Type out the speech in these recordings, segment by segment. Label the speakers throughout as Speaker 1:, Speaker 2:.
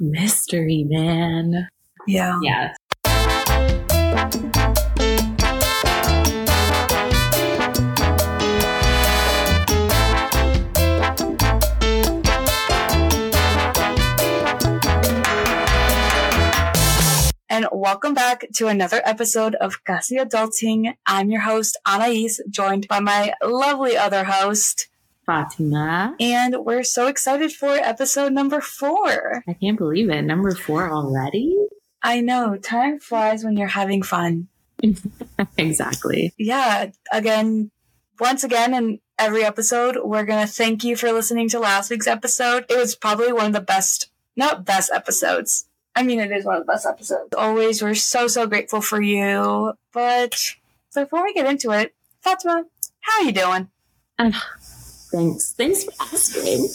Speaker 1: Mystery man.
Speaker 2: Yeah.
Speaker 1: Yes.
Speaker 2: And welcome back to another episode of Casi Adulting. I'm your host, Anais, joined by my lovely other host,
Speaker 1: Fatima.
Speaker 2: and we're so excited for episode number four.
Speaker 1: I can't believe it. Number four already?
Speaker 2: I know, time flies when you're having fun.
Speaker 1: exactly.
Speaker 2: Yeah, again, once again, in every episode, we're going to thank you for listening to last week's episode. It was probably one of the best, not best episodes. I mean, it is one of the best episodes. Always, we're so, so grateful for you. But before we get into it, Fatima, how are you doing?
Speaker 1: Uh, Thanks. Thanks for asking.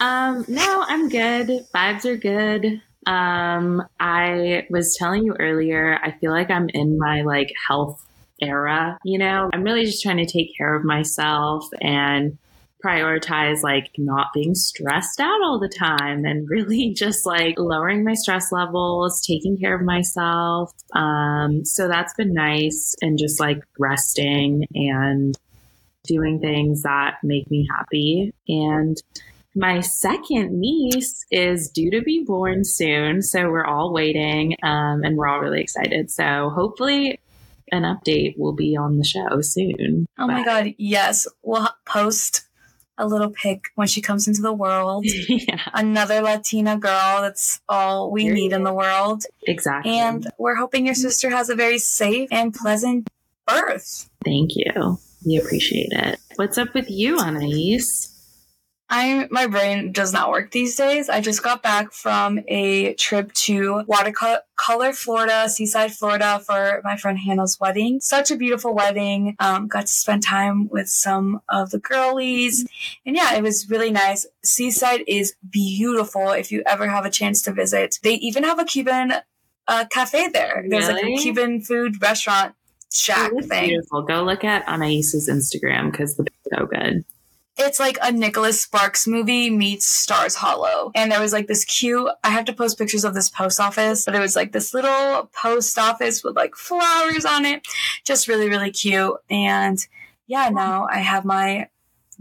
Speaker 1: Um, no, I'm good. Vibes are good. Um, I was telling you earlier, I feel like I'm in my like health era, you know? I'm really just trying to take care of myself and prioritize like not being stressed out all the time and really just like lowering my stress levels, taking care of myself. Um, so that's been nice and just like resting and doing things that make me happy. And my second niece is due to be born soon. So we're all waiting um, and we're all really excited. So hopefully, an update will be on the show soon.
Speaker 2: Oh my God, yes. We'll post a little pic when she comes into the world.
Speaker 1: yeah,
Speaker 2: Another Latina girl. That's all we need in the world.
Speaker 1: exactly.
Speaker 2: And we're hoping your sister has a very safe and pleasant birth.
Speaker 1: Thank you. We appreciate it. What's up with you, Anais?
Speaker 2: I my brain does not work these days. I just got back from a trip to Watercolor, Florida, Seaside, Florida, for my friend Hannah's wedding. Such a beautiful wedding. Um, got to spend time with some of the girlies, and yeah, it was really nice. Seaside is beautiful. If you ever have a chance to visit, they even have a Cuban uh, cafe there. There's like a Cuban food restaurant shack
Speaker 1: looks
Speaker 2: thing.
Speaker 1: beautiful. Go look at Anais's Instagram because the so good.
Speaker 2: it's like a Nicholas Sparks movie meets Stars Hollow. And there was like this cute, I have to post pictures of this post office, but it was like this little post office with like flowers on it. Just really, really cute. And yeah, now I have my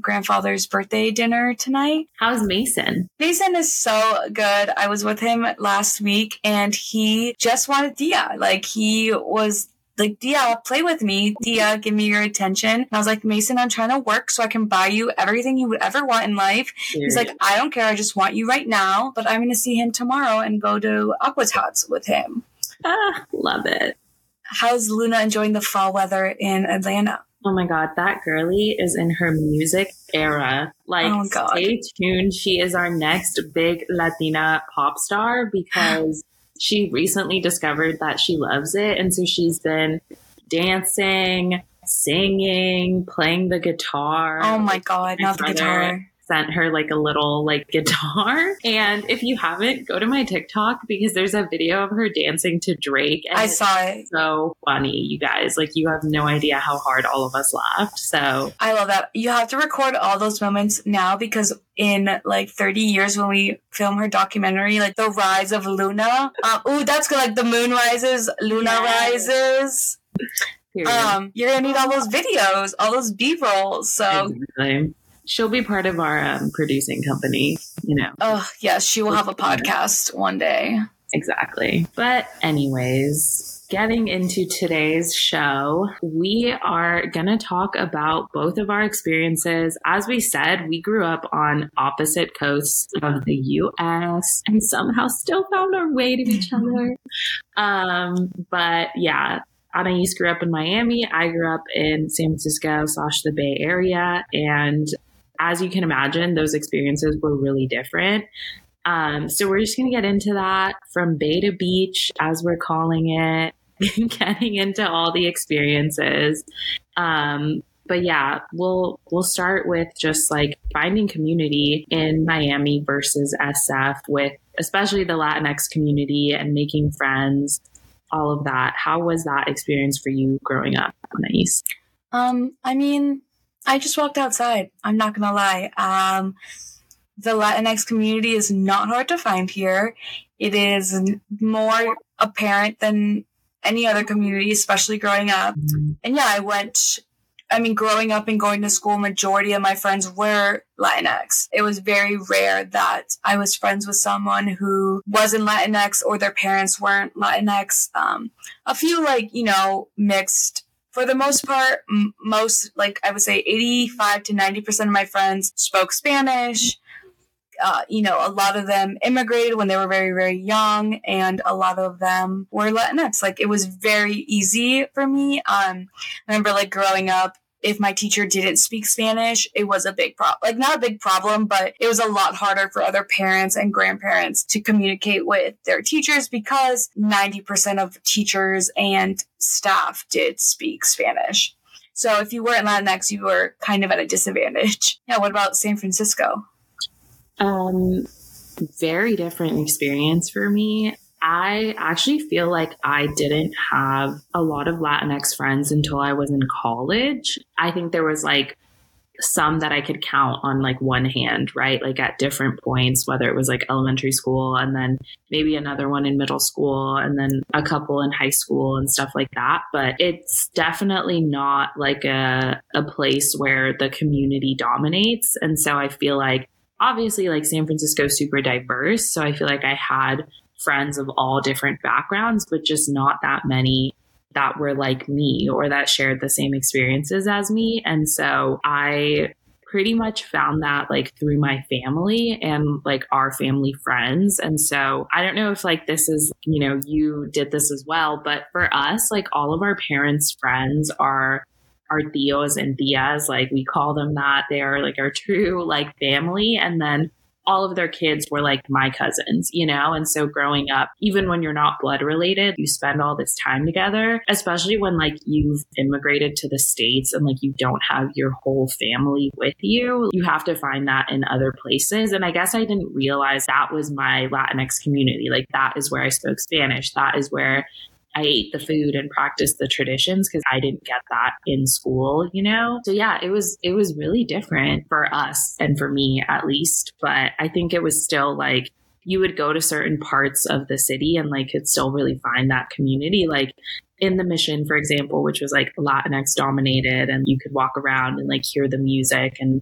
Speaker 2: grandfather's birthday dinner tonight.
Speaker 1: How's Mason?
Speaker 2: Mason is so good. I was with him last week and he just wanted Dia. Like he was like, Dia, play with me. Dia, give me your attention. And I was like, Mason, I'm trying to work so I can buy you everything you would ever want in life. He's like, I don't care. I just want you right now. But I'm going to see him tomorrow and go to Aquatots with him.
Speaker 1: ah, love it.
Speaker 2: How's Luna enjoying the fall weather in Atlanta?
Speaker 1: Oh my god, that girly is in her music era. Like,
Speaker 2: Oh,
Speaker 1: stay tuned. She is our next big Latina pop star because she recently discovered that she loves it. And so she's been dancing, singing, playing the guitar.
Speaker 2: Oh my God, not the guitar.
Speaker 1: Sent her like a little like guitar. And if you haven't, go to my TikTok because there's a video of her dancing to Drake. And
Speaker 2: I saw it.
Speaker 1: so funny, you guys. Like you have no idea how hard all of us laughed. So
Speaker 2: I love that. You have to record all those moments now because in like 30 years when we film her documentary, like the rise of Luna. Um, ooh, that's good. Like the moon rises, Luna rises.
Speaker 1: period.
Speaker 2: Um, you're gonna need all those videos, all those B rolls. So,
Speaker 1: Exactly. She'll be part of our um, producing company, you know.
Speaker 2: oh yes, she will have a podcast one day.
Speaker 1: Exactly. But, anyways, getting into today's show, we are going to talk about both of our experiences. As we said, we grew up on opposite coasts of the US and somehow still found our way to each other. Um, but yeah. Anais grew up in Miami. I grew up in San Francisco slash the Bay Area. And as you can imagine, those experiences were really different. Um, so we're just going to get into that from Bay to Beach, as we're calling it, getting into all the experiences. Um, but yeah, we'll we'll start with just like finding community in Miami versus SF with especially the Latinx community and making friends, all of that. How was that experience for you growing up East?
Speaker 2: Um, I mean, I just walked outside. I'm not gonna lie. Um, the Latinx community is not hard to find here, It is more apparent than any other community, especially growing up. And yeah, I went I mean, growing up and going to school, majority of my friends were Latinx. It was very rare that I was friends with someone who wasn't Latinx or their parents weren't Latinx. Um, a few like, you know, mixed for the most part, m- most, like I would say 85 to 90% of my friends spoke Spanish. Uh, you know, a lot of them immigrated when they were very, very young, and a lot of them were Latinx. Like it was very easy for me. Um, I remember like growing up, if my teacher didn't speak Spanish, it was a big problem. Like not a big problem, but it was a lot harder for other parents and grandparents to communicate with their teachers because 90% of teachers and staff did speak Spanish. So if you weren't Latinx, you were kind of at a disadvantage. Yeah. What about San Francisco?
Speaker 1: Um, very different experience for me. I actually feel like I didn't have a lot of Latinx friends until I was in college. I think there was like some that I could count on like one hand, right? Like at different points, whether it was like elementary school and then maybe another one in middle school and then a couple in high school and stuff like that. But it's definitely not like a, a place where the community dominates. And so I feel like obviously like San Francisco is super diverse. So I feel like I had friends of all different backgrounds, but just not that many that were like me or that shared the same experiences as me. And so I pretty much found that like through my family and like our family friends. And so I don't know if like this is, you know, you did this as well, but for us, like all of our parents' friends are our tios and tias, like we call them that. They are like our true like family. And then all of their kids were like my cousins, you know? And so growing up, even when you're not blood related, you spend all this time together, especially when like you've immigrated to the States and like you don't have your whole family with you. You have to find that in other places. And I guess I didn't realize that was my Latinx community. Like that is where I spoke Spanish. That is where I ate the food and practiced the traditions because I didn't get that in school, you know? So yeah, it was, it was really different for us and for me at least. But I think it was still like, you would go to certain parts of the city and like could still really find that community. Like in the mission, for example, which was like Latinx dominated and you could walk around and like hear the music and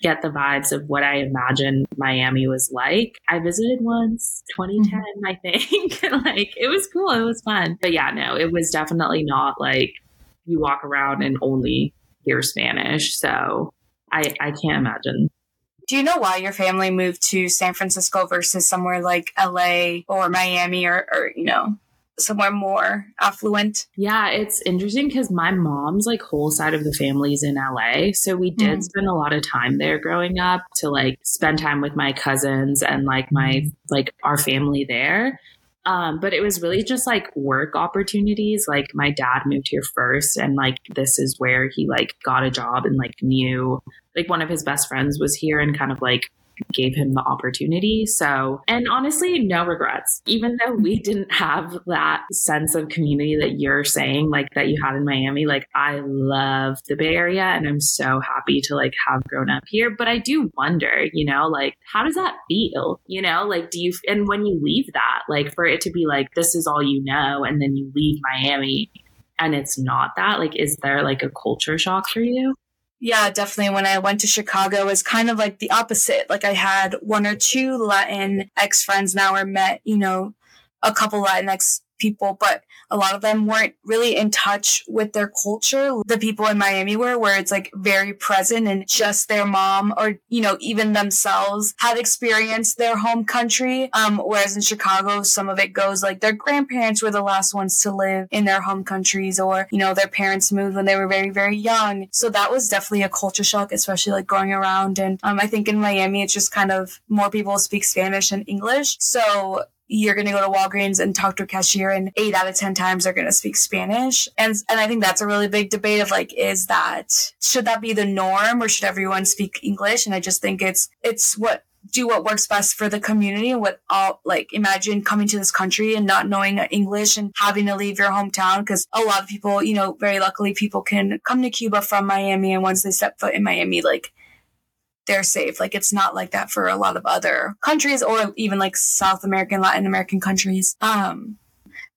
Speaker 1: get the vibes of what I imagine Miami was like. I visited once, 2010, mm-hmm. I think. like it was cool. It was fun. But yeah, no, it was definitely not like you walk around and only hear Spanish. So I, I can't imagine.
Speaker 2: Do you know why your family moved to San Francisco versus somewhere like LA or Miami or, or you know, somewhere more affluent.
Speaker 1: Yeah, it's interesting because my mom's like whole side of the family is in LA. So we did mm. spend a lot of time there growing up to like spend time with my cousins and like my like our family there. Um, but it was really just like work opportunities. Like my dad moved here first, and like this is where he like got a job and like knew like one of his best friends was here and kind of like gave him the opportunity. So, and honestly, no regrets. Even though we didn't have that sense of community that you're saying, like that you had in Miami, like I love the Bay Area and I'm so happy to like have grown up here. But I do wonder, you know, like how does that feel? You know, like do you, and when you leave that, like for it to be like, this is all you know, and then you leave Miami and it's not that, like, is there like a culture shock for you?
Speaker 2: Yeah, definitely. When I went to Chicago, it was kind of like the opposite. Like I had one or two Latinx friends now or met, you know, a couple Latinx people, but a lot of them weren't really in touch with their culture. The people in Miami were, where it's like very present and just their mom or, you know, even themselves had experienced their home country. Um, whereas in Chicago, some of it goes like their grandparents were the last ones to live in their home countries or, you know, their parents moved when they were very, very young. So that was definitely a culture shock, especially like going around. And, um, I think in Miami, it's just kind of more people speak Spanish and English. So you're going to go to Walgreens and talk to a cashier and eight out of 10 times they're going to speak Spanish. And, and I think that's a really big debate of like, is that, should that be the norm or should everyone speak English? And I just think it's, it's what, do what works best for the community. and What all like imagine coming to this country and not knowing English and having to leave your hometown because a lot of people, you know, very luckily people can come to Cuba from Miami and once they step foot in Miami, like they're safe. Like it's not like that for a lot of other countries or even like South American, Latin American countries. Um,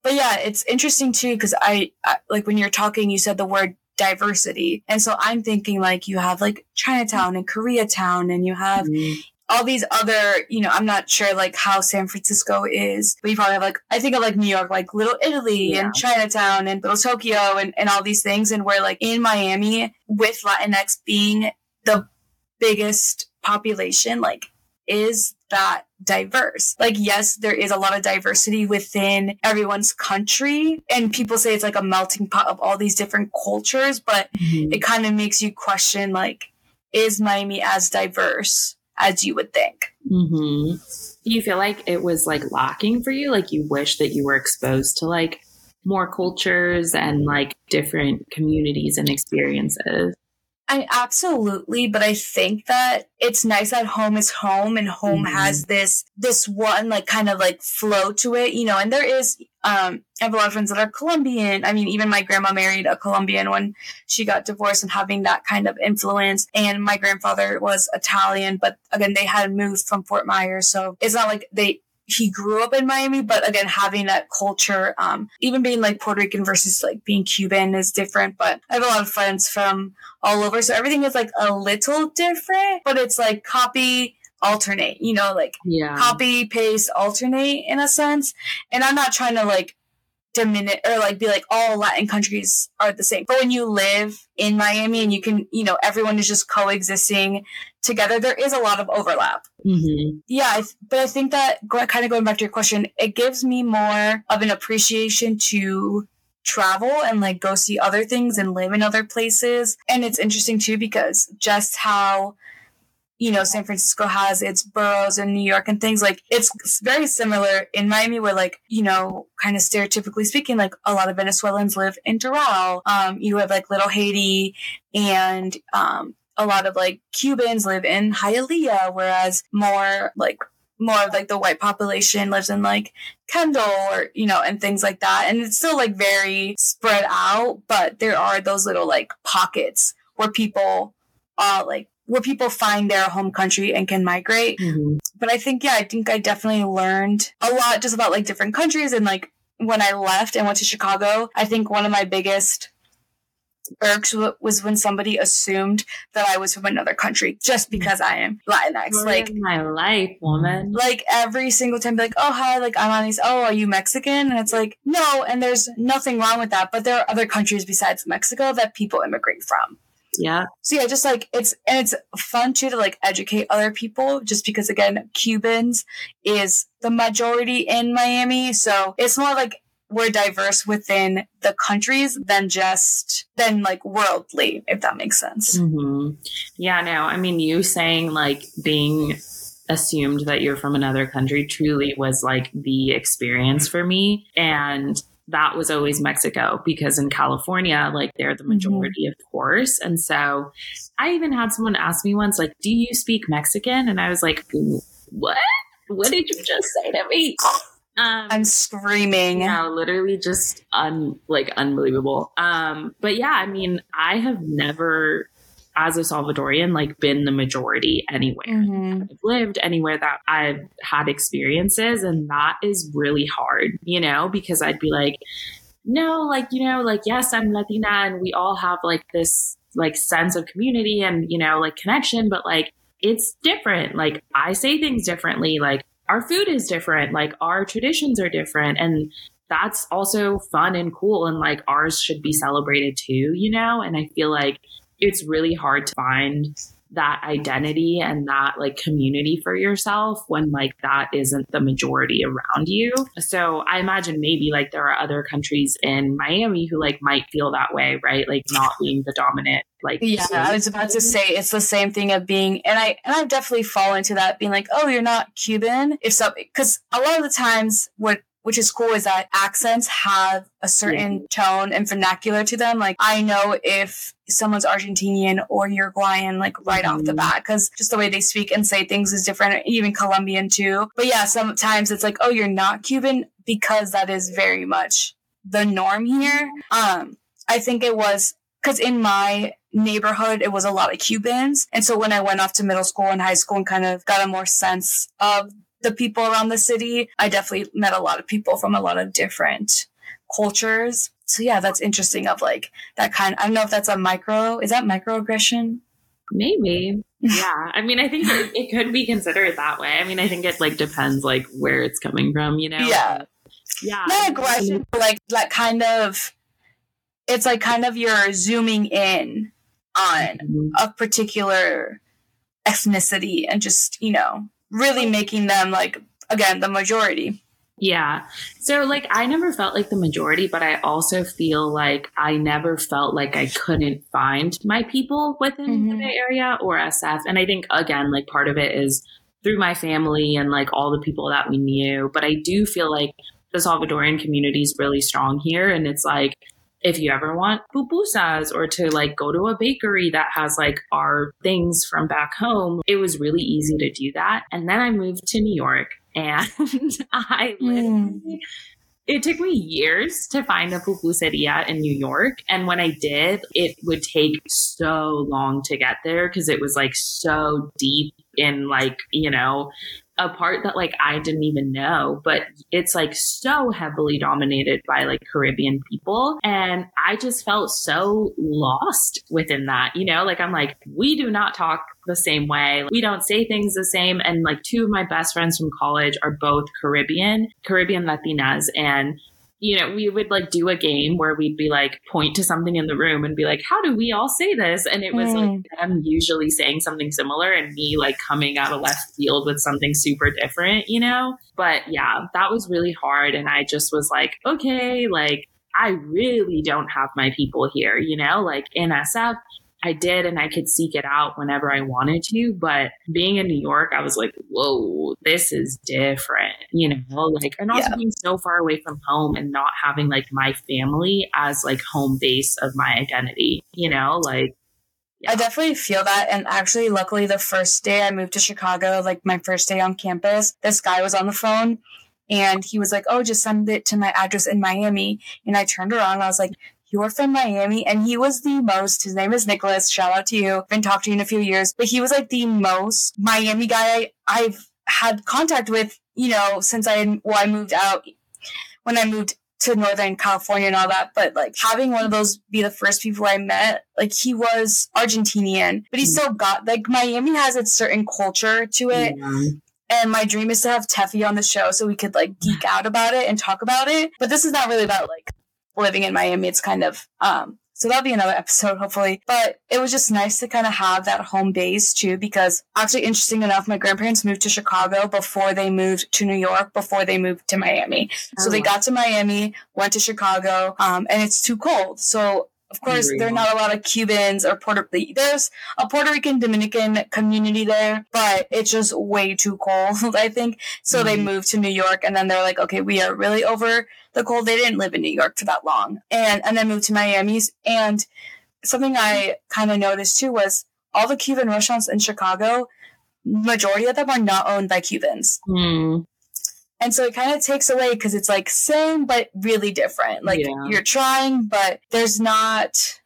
Speaker 2: but yeah, it's interesting too because I, I like when you're talking, you said the word diversity, and so I'm thinking like you have like Chinatown and Koreatown, and you have mm-hmm all these other, you know, I'm not sure like how San Francisco is, but you probably have like, I think of like New York, like Little Italy yeah. and Chinatown and Little Tokyo and, and all these things. And we're like in Miami with Latinx being the biggest population, like is that diverse. Like, yes, there is a lot of diversity within everyone's country, and people say it's like a melting pot of all these different cultures, but mm-hmm. it kind of makes you question, like, is Miami as diverse as you would think.
Speaker 1: Mm-hmm. Do you feel like it was like lacking for you? Like you wish that you were exposed to like more cultures and like different communities and experiences?
Speaker 2: I absolutely, but I think that it's nice that home is home and home mm-hmm. has this this one like kind of like flow to it, you know, and there is um I have a lot of friends that are Colombian. I mean, even my grandma married a Colombian when she got divorced and having that kind of influence. And my grandfather was Italian, but again, they had moved from Fort Myers. So it's not like they he grew up in Miami, but again, having that culture, um, even being like Puerto Rican versus like being Cuban is different. But I have a lot of friends from all over. So everything is like a little different, but it's like copy, alternate, you know, like yeah. copy, paste, alternate in a sense. And I'm not trying to like diminish or like be like all Latin countries are the same. But when you live in Miami and you can, you know, everyone is just coexisting together, there is a lot of overlap. Mm-hmm. Yeah, I th- but I think that kind of going back to your question, it gives me more of an appreciation to travel and like go see other things and live in other places. And it's interesting too because just how you know, San Francisco has its boroughs and New York and things like it's very similar in Miami where like, you know, kind of stereotypically speaking, like a lot of Venezuelans live in Doral. Um, you have like Little Haiti and, um, a lot of like Cubans live in Hialeah, whereas more like more of like the white population lives in like Kendall or, you know, and things like that. And it's still like very spread out, but there are those little like pockets where people, uh, like where people find their home country and can migrate. Mm-hmm. But I think, yeah, I think I definitely learned a lot just about like different countries. And like when I left and went to Chicago, I think one of my biggest irks was when somebody assumed that I was from another country just because I am Latinx. like
Speaker 1: my life, woman.
Speaker 2: Like every single time, be like, oh hi, like I'm on these. Oh, are you Mexican? And it's like no, and there's nothing wrong with that. But there are other countries besides Mexico that people immigrate from.
Speaker 1: Yeah.
Speaker 2: So yeah, just like it's and it's fun too to like educate other people just because again, Cubans is the majority in Miami. So it's more like we're diverse within the countries than just than like worldly, if that makes sense.
Speaker 1: Mm-hmm. Yeah, no, I mean you saying like being assumed that you're from another country truly was like the experience for me. And that was always Mexico because in California, like they're the mm-hmm. majority, mm-hmm. of course. And so I even had someone ask me once, like, do you speak Mexican? And I was like, what? What did you just say to me?
Speaker 2: Um, I'm screaming.
Speaker 1: Yeah, literally just un like unbelievable. Um, but yeah, I mean, I have never as a Salvadorian, like been the majority anywhere. Mm-hmm. I've lived anywhere that I've had experiences, and that is really hard, you know, because I'd be like, no, like, you know, like, yes, I'm Latina, and we all have like this like sense of community and, you know, like connection, but like, it's different. Like, I say things differently. Like, our food is different. Like, our traditions are different. And that's also fun and cool. And like, ours should be celebrated too, you know? And I feel like it's really hard to find that identity and that like community for yourself when like that isn't the majority around you. So I imagine maybe like there are other countries in Miami who like might feel that way, right? Like not being the dominant like
Speaker 2: Yeah, I was about to say it's the same thing of being and I and I've definitely fallen into that being like, "Oh, you're not Cuban." If so cuz a lot of the times what which is cool is that accents have a certain yeah. tone and vernacular to them. Like I know if someone's Argentinian or Uruguayan, like right mm-hmm. off the mm-hmm. bat, because just the way they speak and say things is different, even Colombian too. But yeah, sometimes it's like, oh, you're not Cuban because that is very much the norm here. Um, I think it was because in my neighborhood, it was a lot of Cubans. And so when I went off to middle school and high school and kind of got a more sense of the people around the city, I definitely met a lot of people from a lot of different cultures. So yeah, that's interesting of like that kind I don't know if that's a micro is that microaggression?
Speaker 1: Maybe. Yeah. I mean, I think it, it could be considered that way. I mean, I think it like depends like where it's coming from, you know?
Speaker 2: Yeah.
Speaker 1: Yeah.
Speaker 2: Not aggression, but like that kind of it's like kind of you're zooming in on
Speaker 1: Mhm.
Speaker 2: a particular ethnicity and just, you know, really making them like again the majority.
Speaker 1: Yeah. So like I never felt like the majority, but I also feel like I never felt like I couldn't find my people within the
Speaker 2: Mhm.
Speaker 1: Bay Area or SF. And I think again, like part of it is through my family and like all the people that we knew. But I do feel like the Salvadorian community is really strong here. And it's like if you ever want pupusas or to like go to a bakery that has like our things from back home, it was really easy to do that. And then I moved to New York and I hmm. literally, it took me years to find a pupuseria in New York. And when I did, it would take so long to get there because it was like so deep in like, you know, a part that like I didn't even know, but it's like so heavily dominated by like Caribbean people. And I just felt so lost within that, you know, like I'm like, we do not talk the same way. We don't say things the same. And like two of my best friends from college are both Caribbean, Caribbean Latinas. And you know, we would like do a game where we'd be like point to something in the room and be like, how do we all say this? And it was like hmm. them usually saying something similar and me like coming out of left field with something super different, you know? But yeah, that was really hard. And I just was like, okay, like I really don't have my people here, you know? Like in SF, I did and I could seek it out whenever I wanted to. But being in New York, I was like, whoa, this is different, you know? Like, and also
Speaker 2: Yeah.
Speaker 1: being so far away from home and not having like my family as like home base of my identity, you know? Like,
Speaker 2: I definitely feel that. And actually, luckily, the first day I moved to Chicago, like my first day on campus, this guy was on the phone and he was like, Oh, just send it to my address in Miami. And I turned around and I was like, You're from Miami. And he was the most, his name is Nicholas. Shout out to you. Been talking to you in a few years, but he was like the most Miami guy I've had contact with, you know, since I, well, I moved out when I moved to Northern California and all that, but like having one of those be the first people I met, like he was Argentinian, but he hmm. still got like Miami has its certain culture to it.
Speaker 1: yeah.
Speaker 2: And my dream is to have Teffy on the show so we could like geek out about it and talk about it. But this is not really about like living in Miami. It's kind of um so that'll be another episode hopefully. But it was just nice to kind of have that home base too because actually interesting enough, my grandparents moved to Chicago before they moved to New York, before they moved to Miami. So
Speaker 1: Oh,
Speaker 2: they
Speaker 1: wow.
Speaker 2: got to Miami, went to Chicago, um, and it's too cold. So of course there are not a lot of Cubans or Puerto there's a Puerto Rican Dominican community there, but it's just way too cold, I think. So they
Speaker 1: Mhm.
Speaker 2: moved to New York and then they're like, okay, we are really over the cold. They didn't live in New York for that long. And and then moved to Miami's. And something I kind of noticed too was all the Cuban restaurants in Chicago, majority of them are not owned by Cubans.
Speaker 1: Hmm.
Speaker 2: And so it kind of takes away because it's like same but really different. Like
Speaker 1: Yeah.
Speaker 2: you're trying, but there's not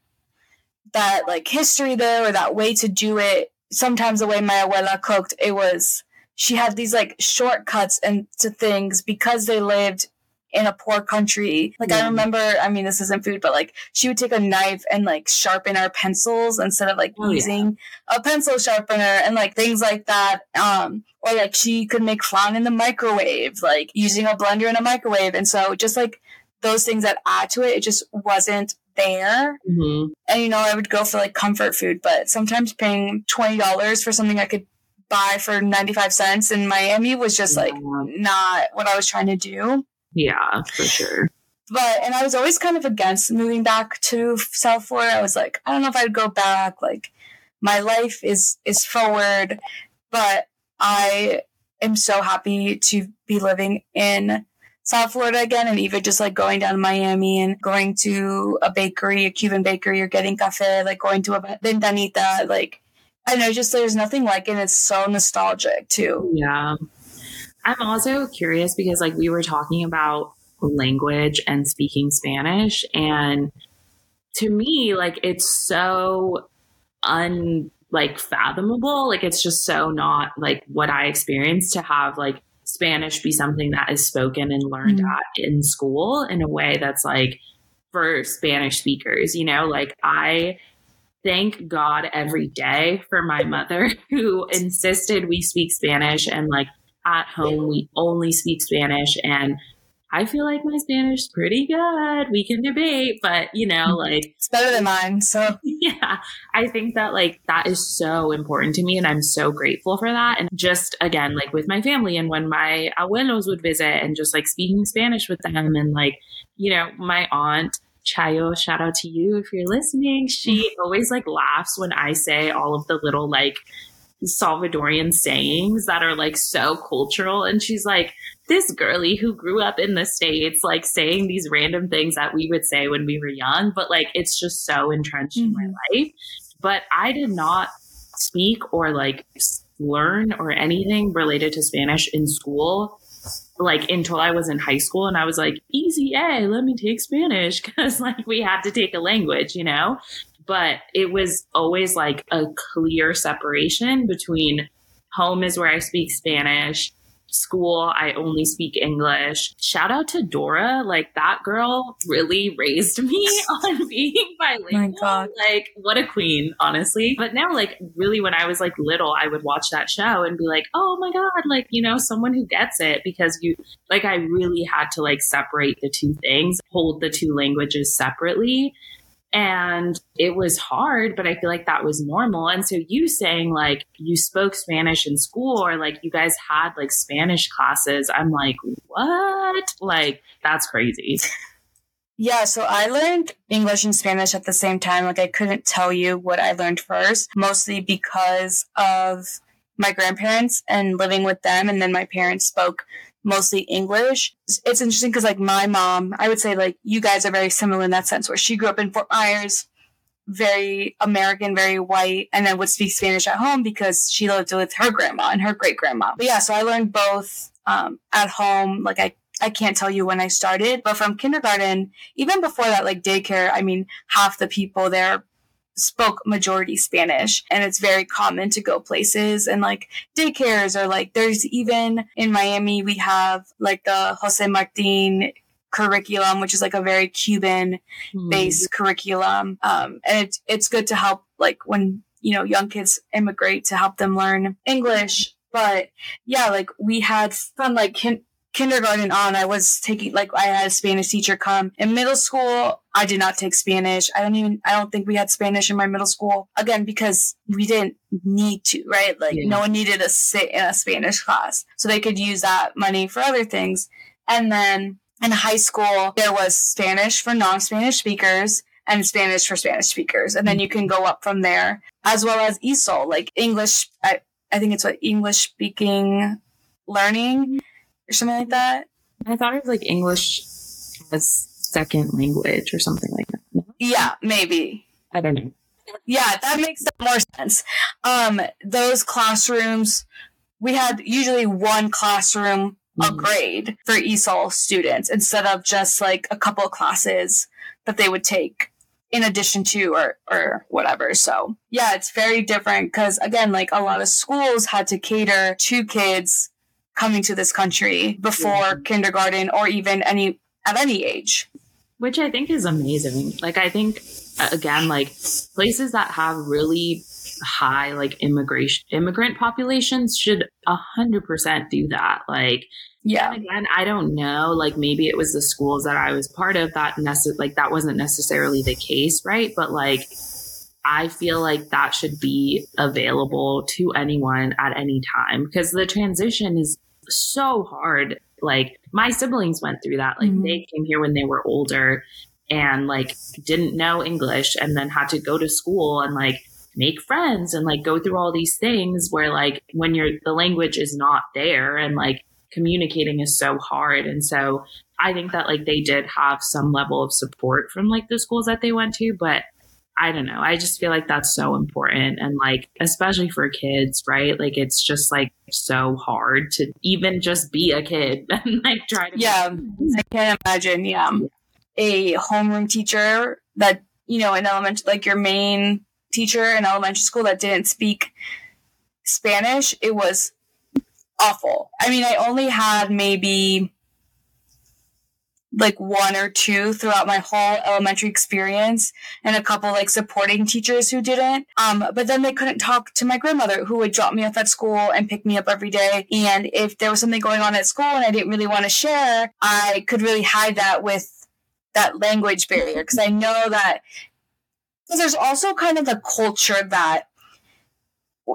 Speaker 2: that like history there or that way to do it. Sometimes the way my abuela cooked, it was she had these like shortcuts and to things because they lived in a poor country. Like I remember, I mean, this isn't food, but like she would take a knife and like sharpen our pencils instead of like
Speaker 1: Oh, yeah.
Speaker 2: using a pencil sharpener and like things like that. Um, or like she could make flan in the microwave, like using a blender in a microwave. And so just like those things that add to it, it just wasn't there.
Speaker 1: Mhm.
Speaker 2: And you know, I would go for like comfort food, but sometimes paying twenty dollars for something I could buy for ninety five cents in Miami was just like
Speaker 1: Yeah.
Speaker 2: not what I was trying to do.
Speaker 1: Yeah, for sure.
Speaker 2: But and I was always kind of against moving back to South Florida. I was like, I don't know if I'd go back. Like my life is is forward, but I am so happy to be living in South Florida again and even just like going down to Miami and going to a bakery, a Cuban bakery or getting cafe, like going to a ventanita, like I know just there's nothing like it. It's so nostalgic too.
Speaker 1: Yeah. I'm also curious because like we were talking about language and speaking Spanish and to me like it's so un like fathomable. Like it's just so not like what I experienced to have like Spanish be something that is spoken and learned mm-hmm. at in school in a way that's like for Spanish speakers, you know, like I thank God every day for my mother who insisted we speak Spanish and like at home we only speak Spanish and I feel like my Spanish is pretty good. We can debate, but you know, mm-hmm. like
Speaker 2: it's better than mine. So
Speaker 1: yeah, I think that like that is so important to me and I'm so grateful for that. And just again, like with my family and when my abuelos would visit and just like speaking Spanish with them and like, you know, my aunt Chayo, shout out to you if you're listening. She mm-hmm. always like laughs when I say all of the little like Salvadorian sayings that are like so cultural. And she's like, this girly who grew up in the States, like saying these random things that we would say when we were young, but like it's just so entrenched mm-hmm. in my mm-hmm. life. But I did not speak or like learn or anything related to Spanish in school like until I was in high school and I was like, easy A, let me take Spanish because like we had to take a language, you know? But it was always like a clear separation between home is where I speak Spanish, school, I only speak English. Shout out to Dora. Like that girl really raised me on being bilingual. My God. Like what a queen, honestly. But now, like really when I was like little, I would watch that show and be like, oh my God, like, you know, someone who gets it because you like I really had to like separate the two things, hold the two languages separately. And it was hard, but I feel like that was normal. And so you saying like you spoke Spanish in school or like you guys had like Spanish classes, I'm like, what? Like, that's crazy.
Speaker 2: Yeah, so I learned English and Spanish at the same time. Like, I couldn't tell you what I learned first, mostly because of my grandparents and living with them. And then my parents spoke mostly English. It's interesting because like my mom, I would say like you guys are very similar in that sense where she grew up in Fort Myers, very American, very white, and then would speak Spanish at home because she lived with her grandma and her great grandma. But yeah, so I learned both um, at home. Like I I can't tell you when I started, but from kindergarten, even before that, like daycare, I mean, half the people there spoke majority Spanish and it's very common to go places and like daycares or like there's even in Miami we have like the Jose Marti curriculum, which is like a very Cuban based mm. curriculum. Um, and it's, it's good to help like when, you know, young kids immigrate to help them learn English. But yeah, like we had from like kin- kindergarten on, I was taking like I had a Spanish teacher come. In middle school, I did not take Spanish. I don't even I don't think we had Spanish in my middle school. Again, because we didn't need to, right? Like yeah. no one needed to sit in a Spanish class. So they could use that money for other things. And then in high school, there was Spanish for non-Spanish speakers and Spanish for Spanish speakers. And then you can go up from there, as well as ESOL, like English. I, I think it's what English speaking learning or something like that.
Speaker 1: I thought it was like English as second language or something like that. No?
Speaker 2: Yeah, maybe.
Speaker 1: I don't know.
Speaker 2: Yeah, that makes more sense. Um, those classrooms, we had usually one classroom a mm. grade for ESOL students instead of just like a couple of classes that they would take in addition to or or whatever. So yeah, it's very different because again, like a lot of schools had to cater to kids coming to this country before yeah. kindergarten or even any at any age.
Speaker 1: Which I think is amazing. Like I think uh, again, like places that have really high like immigration immigrant populations should a hundred percent do that. Like yeah. again, I don't know. Like maybe it was the schools that I was part of that nece- like that wasn't necessarily the case, right? But like I feel like that should be available to anyone at any time because the transition is so hard. Like my siblings went through that. Like mm-hmm. they came here when they were older and like didn't know English and then had to go to school and like make friends and like go through all these things where like when you're the language is not there and like communicating is so hard. And so I think that like they did have some level of support from like the schools that they went to, but I don't know. I just feel like that's so important. And like, especially for kids, right? Like, it's just like so hard to even just be a kid and like try to.
Speaker 2: Yeah. I can't imagine. Yeah. A homeroom teacher that, you know, in elementary, like your main teacher in elementary school that didn't speak Spanish, it was awful. I mean, I only had maybe like one or two throughout my whole elementary experience and a couple like supporting teachers who didn't. Um, but then they couldn't talk to my grandmother who would drop me off at school and pick me up every day. And if there was something going on at school and I didn't really want to share, I could really hide that with that language barrier because I know that because there's also kind of the culture that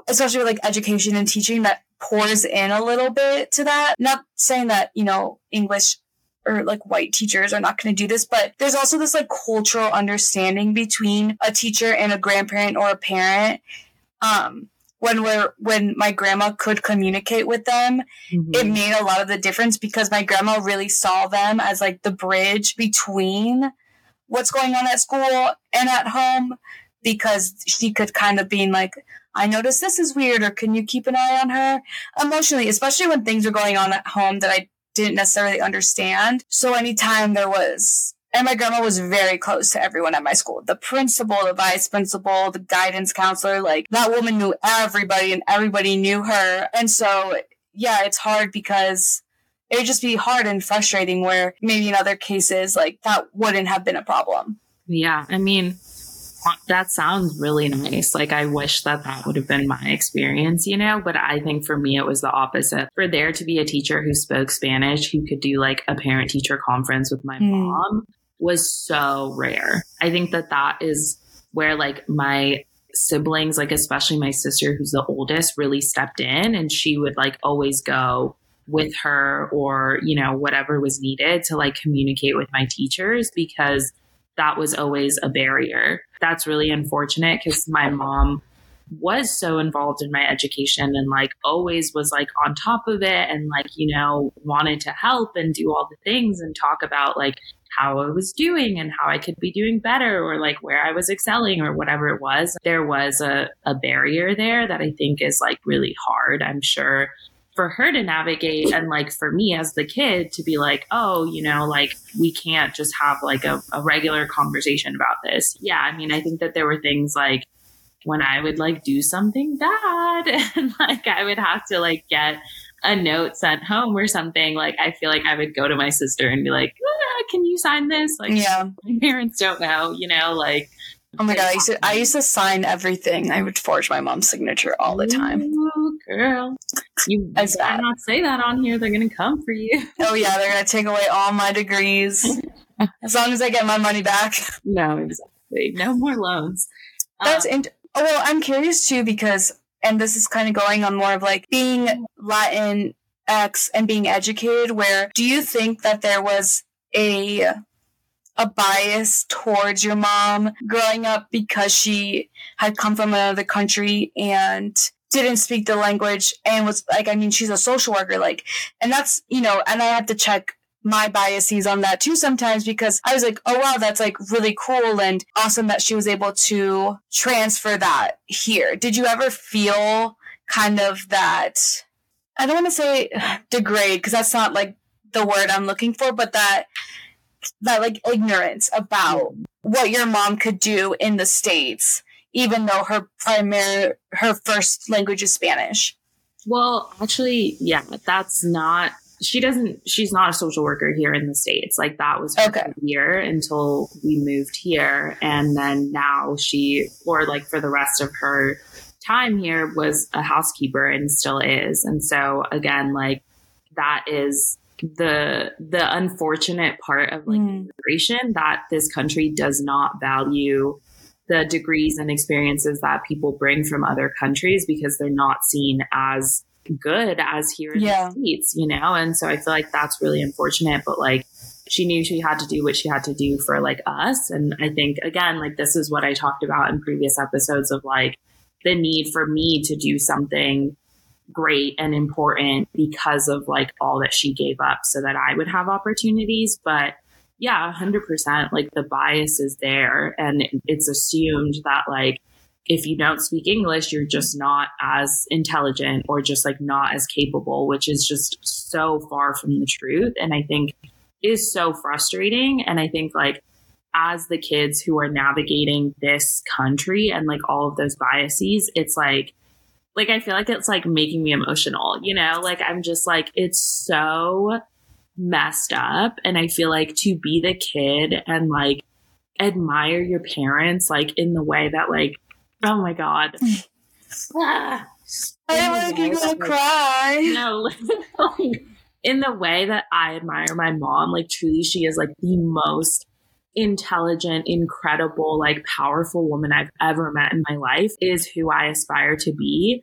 Speaker 2: especially with like education and teaching that pours in a little bit to that. Not saying that, you know, English or like white teachers are not going to do this, but there's also this like cultural understanding between a teacher and a grandparent or a parent. Um, when we're when my grandma could communicate with them, mm-hmm. it made a lot of the difference because my grandma really saw them as like the bridge between what's going on at school and at home because she could kind of be like, I notice this is weird, or can you keep an eye on her emotionally, especially when things are going on at home that I didn't necessarily understand. So anytime there was and my grandma was very close to everyone at my school. The principal, the vice principal, the guidance counselor, like that woman knew everybody and everybody knew her. And so, yeah, it's hard because it would just be hard and frustrating where maybe in other cases, like that wouldn't have been a problem.
Speaker 1: Yeah. I mean, that sounds really nice. Like, I wish that that would have been my experience, you know? But I think for me, it was the opposite. For there to be a teacher who spoke Spanish who could do like a parent teacher conference with my mm. mom was so rare. I think that that is where like my siblings, like especially my sister who's the oldest, really stepped in and she would like always go with her or, you know, whatever was needed to like communicate with my teachers because that was always a barrier. That's really unfortunate because my mom was so involved in my education and like always was like on top of it and like, you know, wanted to help and do all the things and talk about like how I was doing and how I could be doing better or like where I was excelling or whatever it was. There was a, a barrier there that I think is like really hard. I'm sure for her to navigate and like for me as the kid to be like oh you know like we can't just have like a, a, regular conversation about this yeah i mean i think that there were things like when i would like do something bad and like i would have to like get a note sent home or something like i feel like i would go to my sister and be like ah, can you sign this like yeah my parents don't know you know like
Speaker 2: Oh my god, I used to I used to sign everything. I would forge my mom's signature all the time.
Speaker 1: Girl. You better not say that on here. They're gonna come for you.
Speaker 2: Oh yeah, they're gonna take away all my degrees. as long as I get my money back.
Speaker 1: No, exactly. No more loans.
Speaker 2: That's um, oh, well, I'm curious too because and this is kind of going on more of like being Latin X and being educated where do you think that there was a a bias towards your mom growing up because she had come from another country and didn't speak the language and was like, I mean, she's a social worker, like, and that's, you know, and I have to check my biases on that too sometimes because I was like, oh wow, that's like really cool and awesome that she was able to transfer that here. Did you ever feel kind of that? I don't want to say degrade because that's not like the word I'm looking for, but that that like ignorance about mm-hmm. what your mom could do in the states even though her primary her first language is spanish
Speaker 1: well actually yeah that's not she doesn't she's not a social worker here in the states like that was her okay. year until we moved here and then now she or like for the rest of her time here was a housekeeper and still is and so again like that is the the unfortunate part of like mm. immigration that this country does not value the degrees and experiences that people bring from other countries because they're not seen as good as here in yeah. the states you know and so i feel like that's really unfortunate but like she knew she had to do what she had to do for like us and i think again like this is what i talked about in previous episodes of like the need for me to do something great and important because of like all that she gave up so that I would have opportunities. But yeah, 100%, like the bias is there. And it's assumed that like, if you don't speak English, you're just not as intelligent or just like not as capable, which is just so far from the truth. And I think is so frustrating. And I think like as the kids who are navigating this country and like all of those biases, it's like, like I feel like it's like making me emotional, you know? Like I'm just like, it's so messed up. And I feel like to be the kid and like admire your parents, like in the way that, like, oh my God.
Speaker 2: ah, I like you gonna cry.
Speaker 1: No, in the way that I admire my mom, like truly, she is like the most intelligent, incredible, like powerful woman I've ever met in my life is who I aspire to be.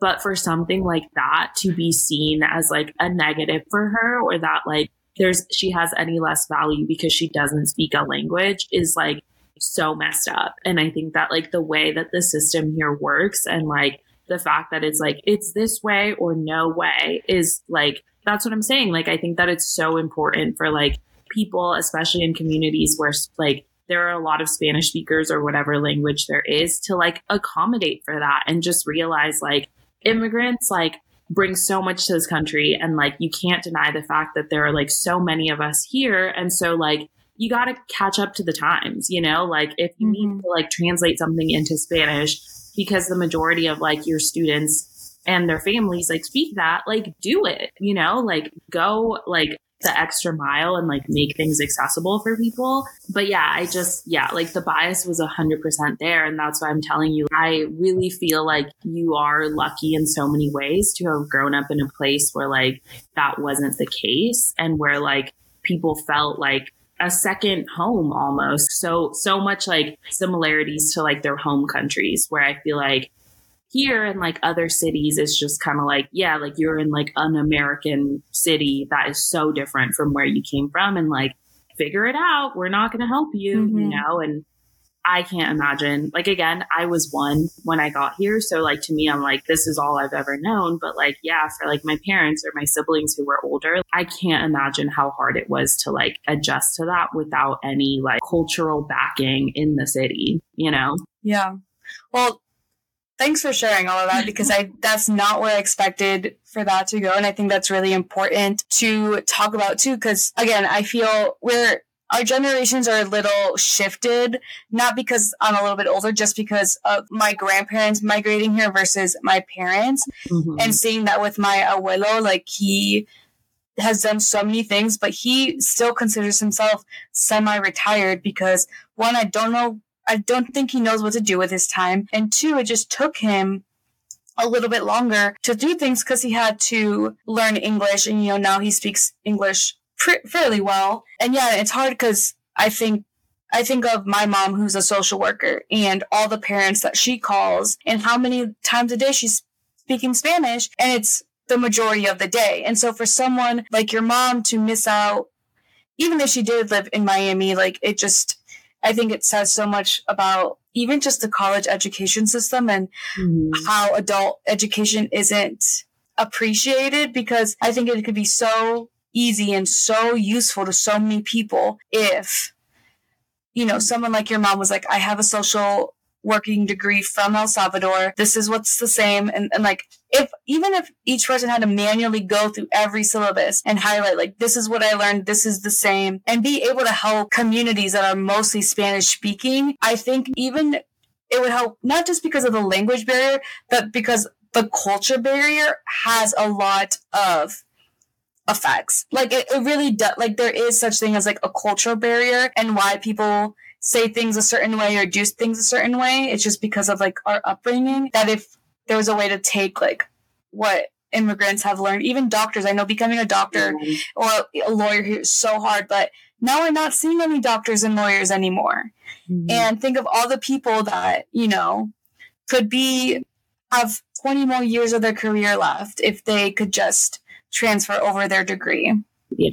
Speaker 1: But for something like that to be seen as like a negative for her or that like there's she has any less value because she doesn't speak a language is like so messed up. And I think that like the way that the system here works and like the fact that it's like it's this way or no way is like that's what I'm saying. Like I think that it's so important for like people, especially in communities where like there are a lot of Spanish speakers or whatever language there is to like accommodate for that and just realize like immigrants like bring so much to this country and like you can't deny the fact that there are like so many of us here and so like you got to catch up to the times you know like if you mm-hmm. need to like translate something into spanish because the majority of like your students and their families like speak that like do it you know like go like the extra mile and like make things accessible for people. But yeah, I just, yeah, like the bias was 100% there. And that's why I'm telling you, I really feel like you are lucky in so many ways to have grown up in a place where like that wasn't the case and where like people felt like a second home almost. So, so much like similarities to like their home countries where I feel like here in like other cities it's just kind of like yeah like you're in like an american city that is so different from where you came from and like figure it out we're not going to help you mm-hmm. you know and i can't imagine like again i was one when i got here so like to me i'm like this is all i've ever known but like yeah for like my parents or my siblings who were older i can't imagine how hard it was to like adjust to that without any like cultural backing in the city you know
Speaker 2: yeah well thanks for sharing all of that because I that's not where I expected for that to go. And I think that's really important to talk about too. Cause again, I feel we're our generations are a little shifted, not because I'm a little bit older, just because of my grandparents migrating here versus my parents. Mm-hmm. And seeing that with my abuelo, like he has done so many things, but he still considers himself semi retired because one, I don't know I don't think he knows what to do with his time. And two, it just took him a little bit longer to do things because he had to learn English. And, you know, now he speaks English pr- fairly well. And yeah, it's hard because I think I think of my mom who's a social worker and all the parents that she calls and how many times a day she's speaking Spanish and it's the majority of the day. And so for someone like your mom to miss out, even if she did live in Miami, like it just, I think it says so much about even just the college education system and mm-hmm. how adult education isn't appreciated because I think it could be so easy and so useful to so many people if you know someone like your mom was like I have a social working degree from El Salvador. This is what's the same. And, and like, if, even if each person had to manually go through every syllabus and highlight, like, this is what I learned, this is the same, and be able to help communities that are mostly Spanish speaking, I think even it would help not just because of the language barrier, but because the culture barrier has a lot of effects. Like it, it really does, like there is such thing as like a cultural barrier and why people say things a certain way or do things a certain way. It's just because of like our upbringing that if there was a way to take like what immigrants have learned, even doctors, I know becoming a doctor mm-hmm. or a lawyer here is so hard, but now we're not seeing any doctors and lawyers anymore. Mm-hmm. And think of all the people that, you know, could be, have 20 more years of their career left if they could just transfer over their degree.
Speaker 1: Yeah.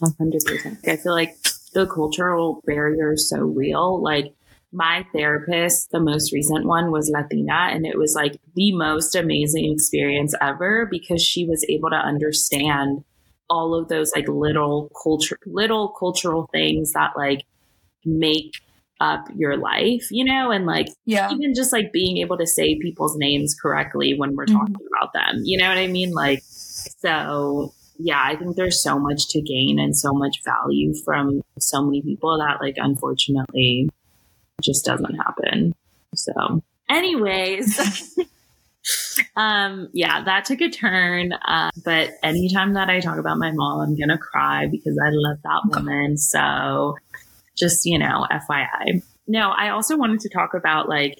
Speaker 1: 100%. I feel like the cultural barrier so real. Like my therapist, the most recent one was Latina, and it was like the most amazing experience ever because she was able to understand all of those like little culture, little cultural things that like make up your life, you know, and like yeah. even just like being able to say people's names correctly when we're mm-hmm. talking about them, you know what I mean? Like, so yeah, I think there's so much to gain and so much value from so many people that, like, unfortunately, just doesn't happen. So, anyways. um yeah that took a turn uh, but anytime that i talk about my mom i'm gonna cry because i love that woman so just you know fyi no i also wanted to talk about like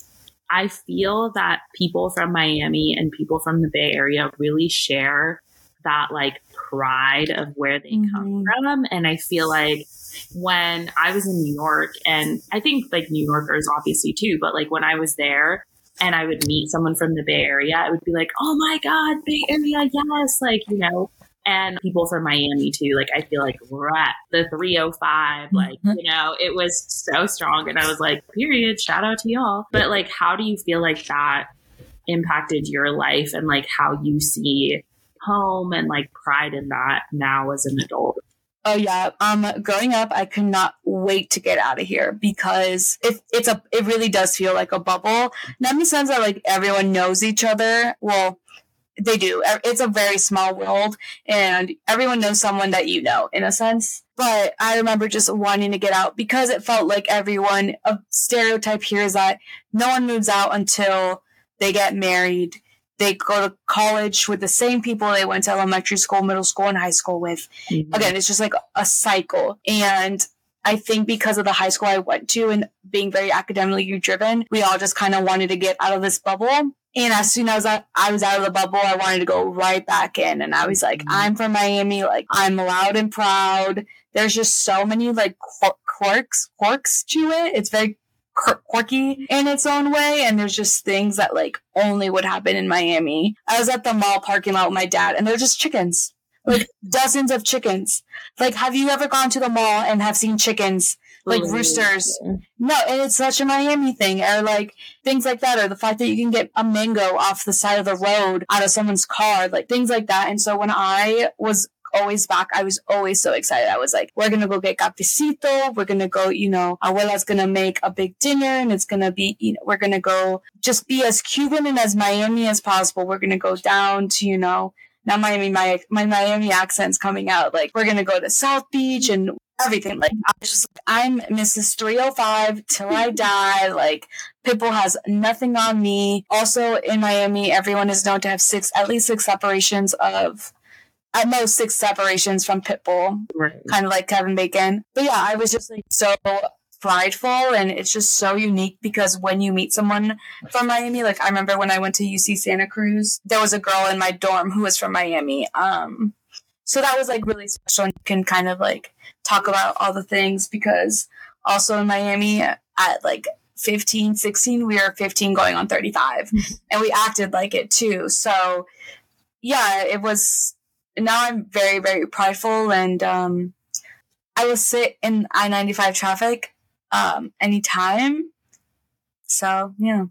Speaker 1: i feel that people from miami and people from the bay area really share that like pride of where they mm-hmm. come from and i feel like when i was in new york and i think like new yorkers obviously too but like when i was there and I would meet someone from the Bay Area, I would be like, oh my God, Bay Area, yes. Like, you know, and people from Miami too. Like, I feel like we're at the 305. Like, mm-hmm. you know, it was so strong. And I was like, period, shout out to y'all. But like, how do you feel like that impacted your life and like how you see home and like pride in that now as an adult?
Speaker 2: Oh yeah. Um, growing up, I could not wait to get out of here because it, it's a, it really does feel like a bubble. Not in the sense that like everyone knows each other. Well, they do. It's a very small world and everyone knows someone that you know in a sense. But I remember just wanting to get out because it felt like everyone, a stereotype here is that no one moves out until they get married they go to college with the same people they went to elementary school, middle school, and high school with. Mm-hmm. Again, it's just like a cycle. And I think because of the high school I went to and being very academically driven, we all just kind of wanted to get out of this bubble. And as soon as I, I was out of the bubble, I wanted to go right back in. And I was like, mm-hmm. I'm from Miami. Like, I'm loud and proud. There's just so many like quirks, quirks to it. It's very quirky in its own way. And there's just things that like only would happen in Miami. I was at the mall parking lot with my dad and they're just chickens. Like dozens of chickens. Like, have you ever gone to the mall and have seen chickens? Like roosters. No, and it's such a Miami thing. Or like things like that. Or the fact that you can get a mango off the side of the road out of someone's car. Like things like that. And so when I was always back. I was always so excited. I was like, we're going to go get cafecito. We're going to go, you know, abuela's going to make a big dinner and it's going to be, you know, we're going to go just be as Cuban and as Miami as possible. We're going to go down to, you know, now Miami, my, my Miami accent's coming out. Like, we're going to go to South Beach and everything. Like, I was just, I'm Mrs. 305 till I die. Like, Pitbull has nothing on me. Also in Miami, everyone is known to have six, at least six separations of at most six separations from Pitbull, right. kind of like Kevin Bacon. But yeah, I was just like so prideful and it's just so unique because when you meet someone from Miami, like I remember when I went to UC Santa Cruz, there was a girl in my dorm who was from Miami. Um, so that was like really special and you can kind of like talk about all the things because also in Miami at like 15, 16, we were 15 going on 35 and we acted like it too. So yeah, it was now I'm very, very prideful and um, I will sit in I 95 traffic um, anytime. So, yeah.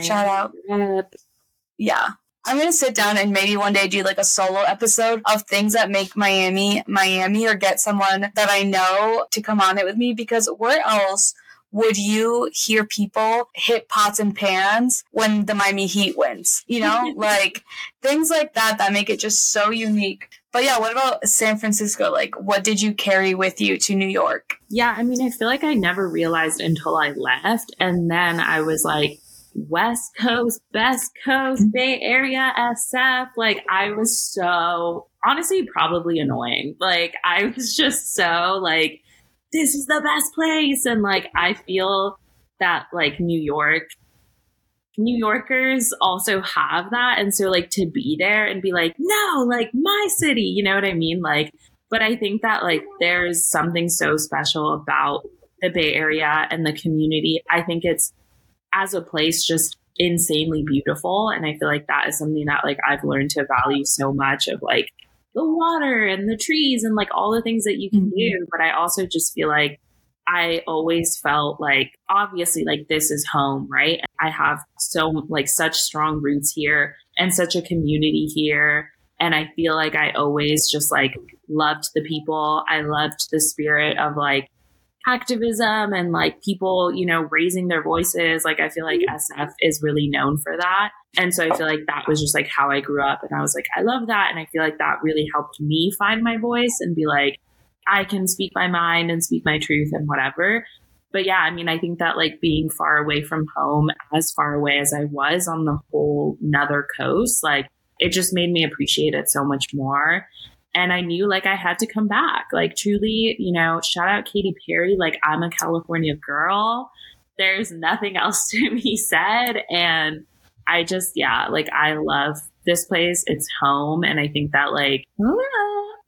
Speaker 2: Shout out. Yeah. I'm going to sit down and maybe one day do like a solo episode of things that make Miami Miami or get someone that I know to come on it with me because where else would you hear people hit pots and pans when the Miami Heat wins? You know, like things like that that make it just so unique. But yeah, what about San Francisco? Like, what did you carry with you to New York?
Speaker 1: Yeah, I mean, I feel like I never realized until I left. And then I was like, West Coast, Best Coast, mm-hmm. Bay Area, SF. Like, I was so honestly probably annoying. Like, I was just so like, this is the best place. And like, I feel that like New York, New Yorkers also have that. And so like to be there and be like, no, like my city, you know what I mean? Like, but I think that like there's something so special about the Bay Area and the community. I think it's as a place just insanely beautiful. And I feel like that is something that like I've learned to value so much of like the water and the trees and like all the things that you can mm-hmm. do. But I also just feel like I always felt like obviously like this is home, right? I have so like such strong roots here and such a community here. And I feel like I always just like loved the people. I loved the spirit of like activism and like people, you know, raising their voices. Like I feel like SF is really known for that. And so I feel like that was just like how I grew up. And I was like, I love that. And I feel like that really helped me find my voice and be like, I can speak my mind and speak my truth and whatever. But yeah, I mean, I think that like being far away from home, as far away as I was on the whole nether coast, like it just made me appreciate it so much more. And I knew like I had to come back. Like truly, you know, shout out Katy Perry. Like I'm a California girl. There's nothing else to be said. And I just, yeah, like I love this place. It's home. And I think that like,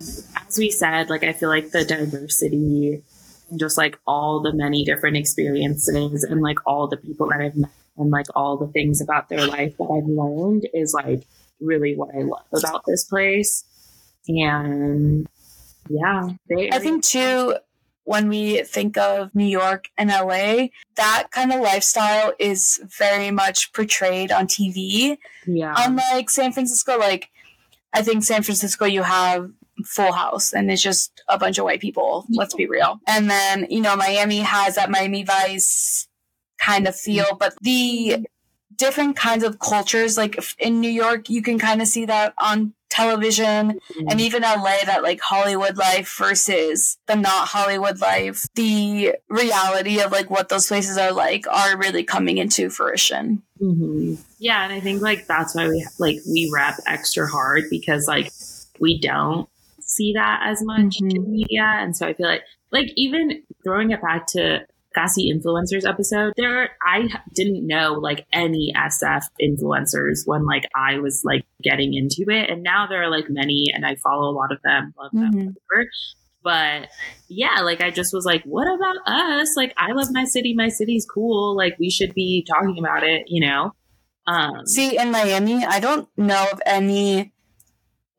Speaker 1: as we said, like I feel like the diversity and just like all the many different experiences and like all the people that I've met and like all the things about their life that I've learned is like really what I love about this place. And yeah,
Speaker 2: they I think too when we think of New York and LA, that kind of lifestyle is very much portrayed on TV.
Speaker 1: Yeah.
Speaker 2: Unlike San Francisco, like I think San Francisco you have Full House and it's just a bunch of white people, let's be real. And then, you know, Miami has that Miami Vice kind of feel, mm-hmm. but the different kinds of cultures, like in New York, you can kind of see that on television mm-hmm. and even LA, that like Hollywood life versus the not Hollywood life. The reality of like what those places are like are really coming into fruition.
Speaker 1: Mm-hmm. Yeah. And I think like that's why we like, we rap extra hard because like we don't see that as much mm-hmm. in media. And so I feel like, like even throwing it back to Casi influencers episode, there I didn't know like any SF influencers when like I was like getting into it, and now there are like many, and I follow a lot of them, love them, mm-hmm. whatever. But yeah, like I just was like, what about us? Like I love my city, my city's cool. Like we should be talking about it, you know.
Speaker 2: Um, See, in Miami, I don't know of any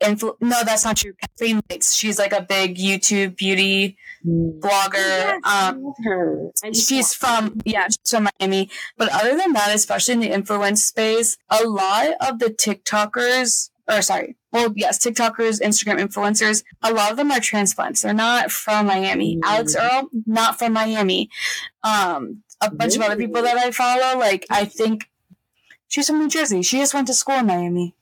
Speaker 2: influ- no, that's not true. Kathleen Lights, she's like a big YouTube beauty mm. blogger. um, her. she's from yeah, she's from Miami. But other than that, especially in the influence space, a lot of the TikTokers, or sorry, well, yes, TikTokers, Instagram influencers, a lot of them are transplants. They're not from Miami. Mm. Alix Earle, not from Miami. Um, a bunch really? of other people that I follow, like I think she's from New Jersey. She just went to school in Miami.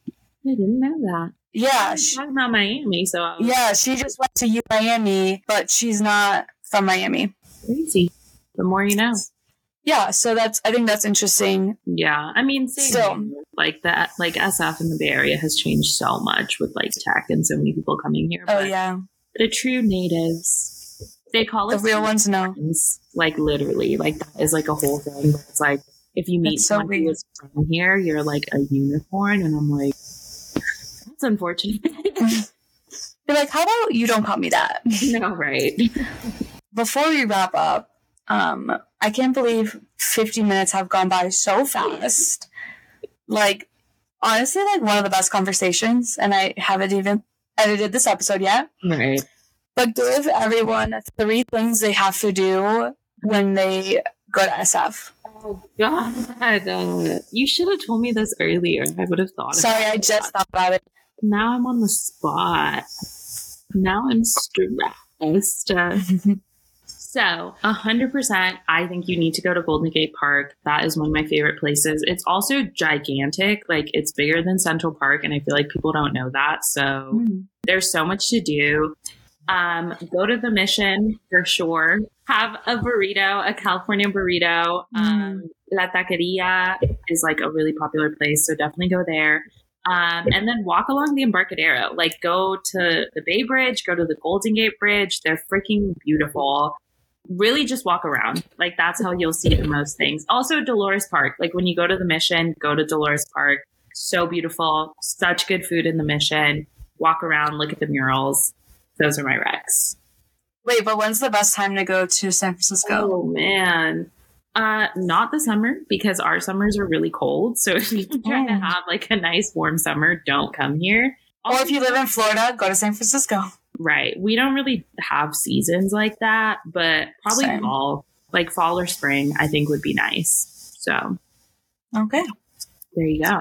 Speaker 1: I didn't know that.
Speaker 2: Yeah,
Speaker 1: she, talking about Miami. So
Speaker 2: was, yeah, she just went to U Miami, but she's not from Miami.
Speaker 1: Crazy. The more you know.
Speaker 2: Yeah, so that's I think that's interesting.
Speaker 1: Yeah, I mean, still like that, like SF in the Bay Area has changed so much with like tech and so many people coming here.
Speaker 2: Oh yeah,
Speaker 1: the true natives, they call it
Speaker 2: the real ones. No,
Speaker 1: like literally, like that is like a whole thing. It's like if you meet so someone who is from here, you're like a unicorn, and I'm like, it's unfortunate.
Speaker 2: You're like, how about you don't call me that?
Speaker 1: No, right.
Speaker 2: Before we wrap up, um, I can't believe 50 minutes have gone by so fast. Like, honestly, like one of the best conversations, and I haven't even edited this episode yet.
Speaker 1: Right.
Speaker 2: But give everyone three things they have to do when they go to SF.
Speaker 1: Oh God! Uh, you should have told me this earlier. I would have thought.
Speaker 2: Sorry, I just thought about it
Speaker 1: now I'm on the spot. Now I'm stressed. so, 100%, I think you need to go to Golden Gate Park. That is one of my favorite places. It's also gigantic. Like, it's bigger than Central Park, and I feel like people don't know that. So, mm. there's so much to do. Um, go to the mission for sure. Have a burrito, a California burrito. Mm. Um, La Taqueria is like a really popular place, so definitely go there. Um, and then walk along the Embarcadero. Like go to the Bay Bridge, go to the Golden Gate Bridge. They're freaking beautiful. Really just walk around. Like that's how you'll see the most things. Also Dolores Park. Like when you go to the mission, go to Dolores Park. So beautiful. Such good food in the mission. Walk around, look at the murals. Those are my recs.
Speaker 2: Wait, but when's the best time to go to San Francisco?
Speaker 1: Oh man. Uh, not the summer because our summers are really cold. So if you're trying to oh. have like a nice warm summer, don't come here.
Speaker 2: Or if you live in Florida, go to San Francisco.
Speaker 1: Right. We don't really have seasons like that, but probably Same. fall, like fall or spring, I think would be nice. So,
Speaker 2: okay.
Speaker 1: There you go.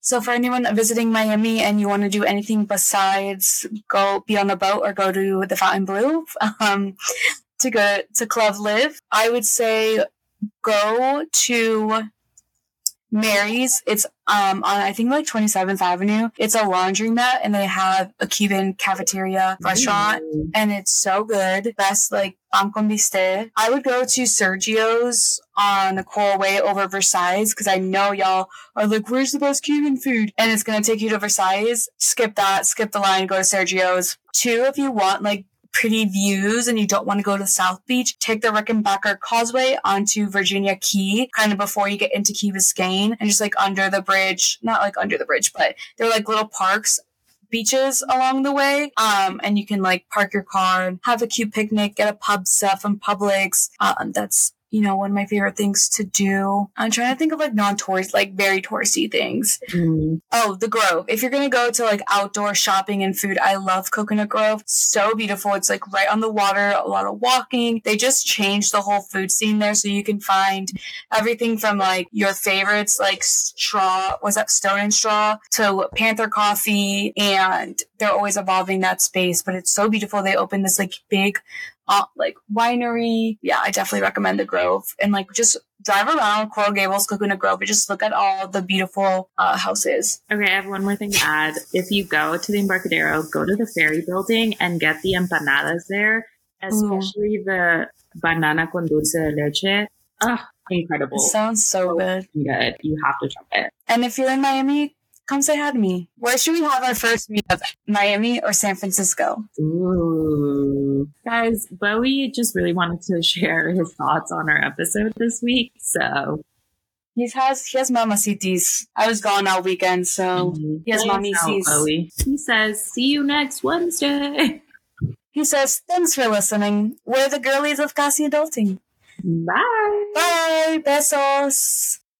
Speaker 2: So, for anyone visiting Miami and you want to do anything besides go be on a boat or go to the Fontainebleau, um, to go to Club LIV, I would say go to Mary's. It's um on I think like 27th Avenue. It's a laundromat and they have a Cuban cafeteria restaurant
Speaker 1: Ooh.
Speaker 2: and it's so good. Best like pan con bistec. I would go to Sergio's on the Coral Way over Versailles because I know y'all are like, where's the best Cuban food? And it's gonna take you to Versailles. Skip that, skip the line, go to Sergio's. Two, if you want like pretty views and you don't want to go to South Beach, take the Rickenbacker Causeway onto Virginia Key, kind of before you get into Key Biscayne, and just like under the bridge, not like under the bridge, but they're like little parks beaches along the way. Um, and you can like park your car and have a cute picnic, get a pub stuff from Publix. Um, that's you know one of my favorite things to do. I'm trying to think of like non-tourist, like very touristy things.
Speaker 1: Mm.
Speaker 2: Oh, the Grove. If you're gonna go to like outdoor shopping and food, I love Coconut Grove. So beautiful. It's like right on the water, a lot of walking. They just changed the whole food scene there, so you can find everything from like your favorites, like straw, was that Stone and Straw, to Panther Coffee, and they're always evolving that space. But it's so beautiful. They opened this like big, uh, like winery. Yeah, I definitely recommend the Grove and like just drive around Coral Gables, Coconut Grove, and just look at all the beautiful uh, houses.
Speaker 1: Okay, I have one more thing to add. If you go to the Embarcadero, go to the ferry building and get the empanadas there, especially the banana con dulce de leche. Ugh, incredible.
Speaker 2: It sounds so good.
Speaker 1: good. You have to try it.
Speaker 2: And if you're in Miami, come say hi to me. Where should we have our first meetup? Miami or San Francisco?
Speaker 1: Ooh. Guys, Bowie just really wanted to share his thoughts on our episode this week. So
Speaker 2: He has he has mamacitis. I was gone all weekend, so
Speaker 1: mhm.
Speaker 2: he has mommy.
Speaker 1: Bowie. He says, see you next Wednesday.
Speaker 2: he says, "Thanks for listening. We're the girlies of Casi Adulting.
Speaker 1: Bye.
Speaker 2: Bye, besos."